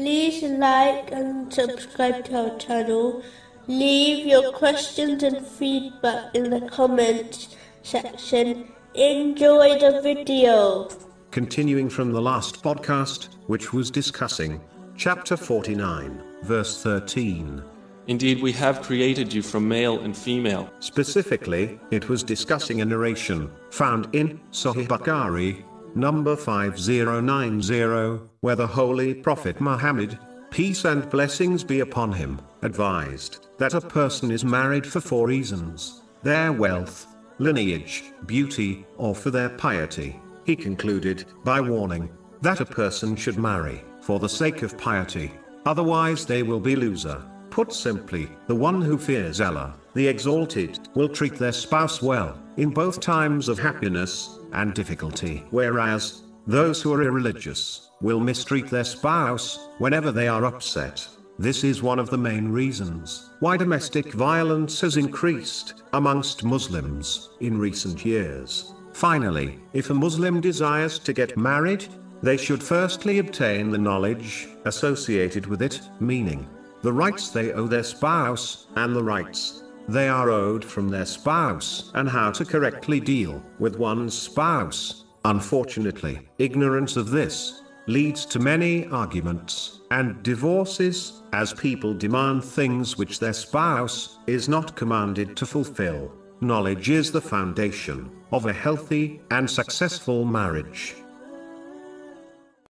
like and subscribe to our channel. Leave your questions and feedback in the comments section. Enjoy the video. Continuing from the last podcast, which was discussing chapter 49, verse 13. Indeed, we have created you from male and female. Specifically, it was discussing a narration found in Sahih Bukhari, number 5090, where the Holy Prophet Muhammad, peace and blessings be upon him, advised that a person is married for four reasons their wealth, lineage, beauty, or for their piety. He concluded by warning that a person should marry for the sake of piety, otherwise, they will be loser. Put simply, the one who fears Allah, the Exalted, will treat their spouse well, in both times of happiness and difficulty. Whereas, those who are irreligious, will mistreat their spouse, whenever they are upset. This is one of the main reasons why domestic violence has increased amongst Muslims in recent years. Finally, if a Muslim desires to get married, they should firstly obtain the knowledge associated with it, meaning the rights they owe their spouse, and the rights they are owed from their spouse, and how to correctly deal with one's spouse. Unfortunately, ignorance of this leads to many arguments and divorces, as people demand things which their spouse is not commanded to fulfill. Knowledge is the foundation of a healthy and successful marriage.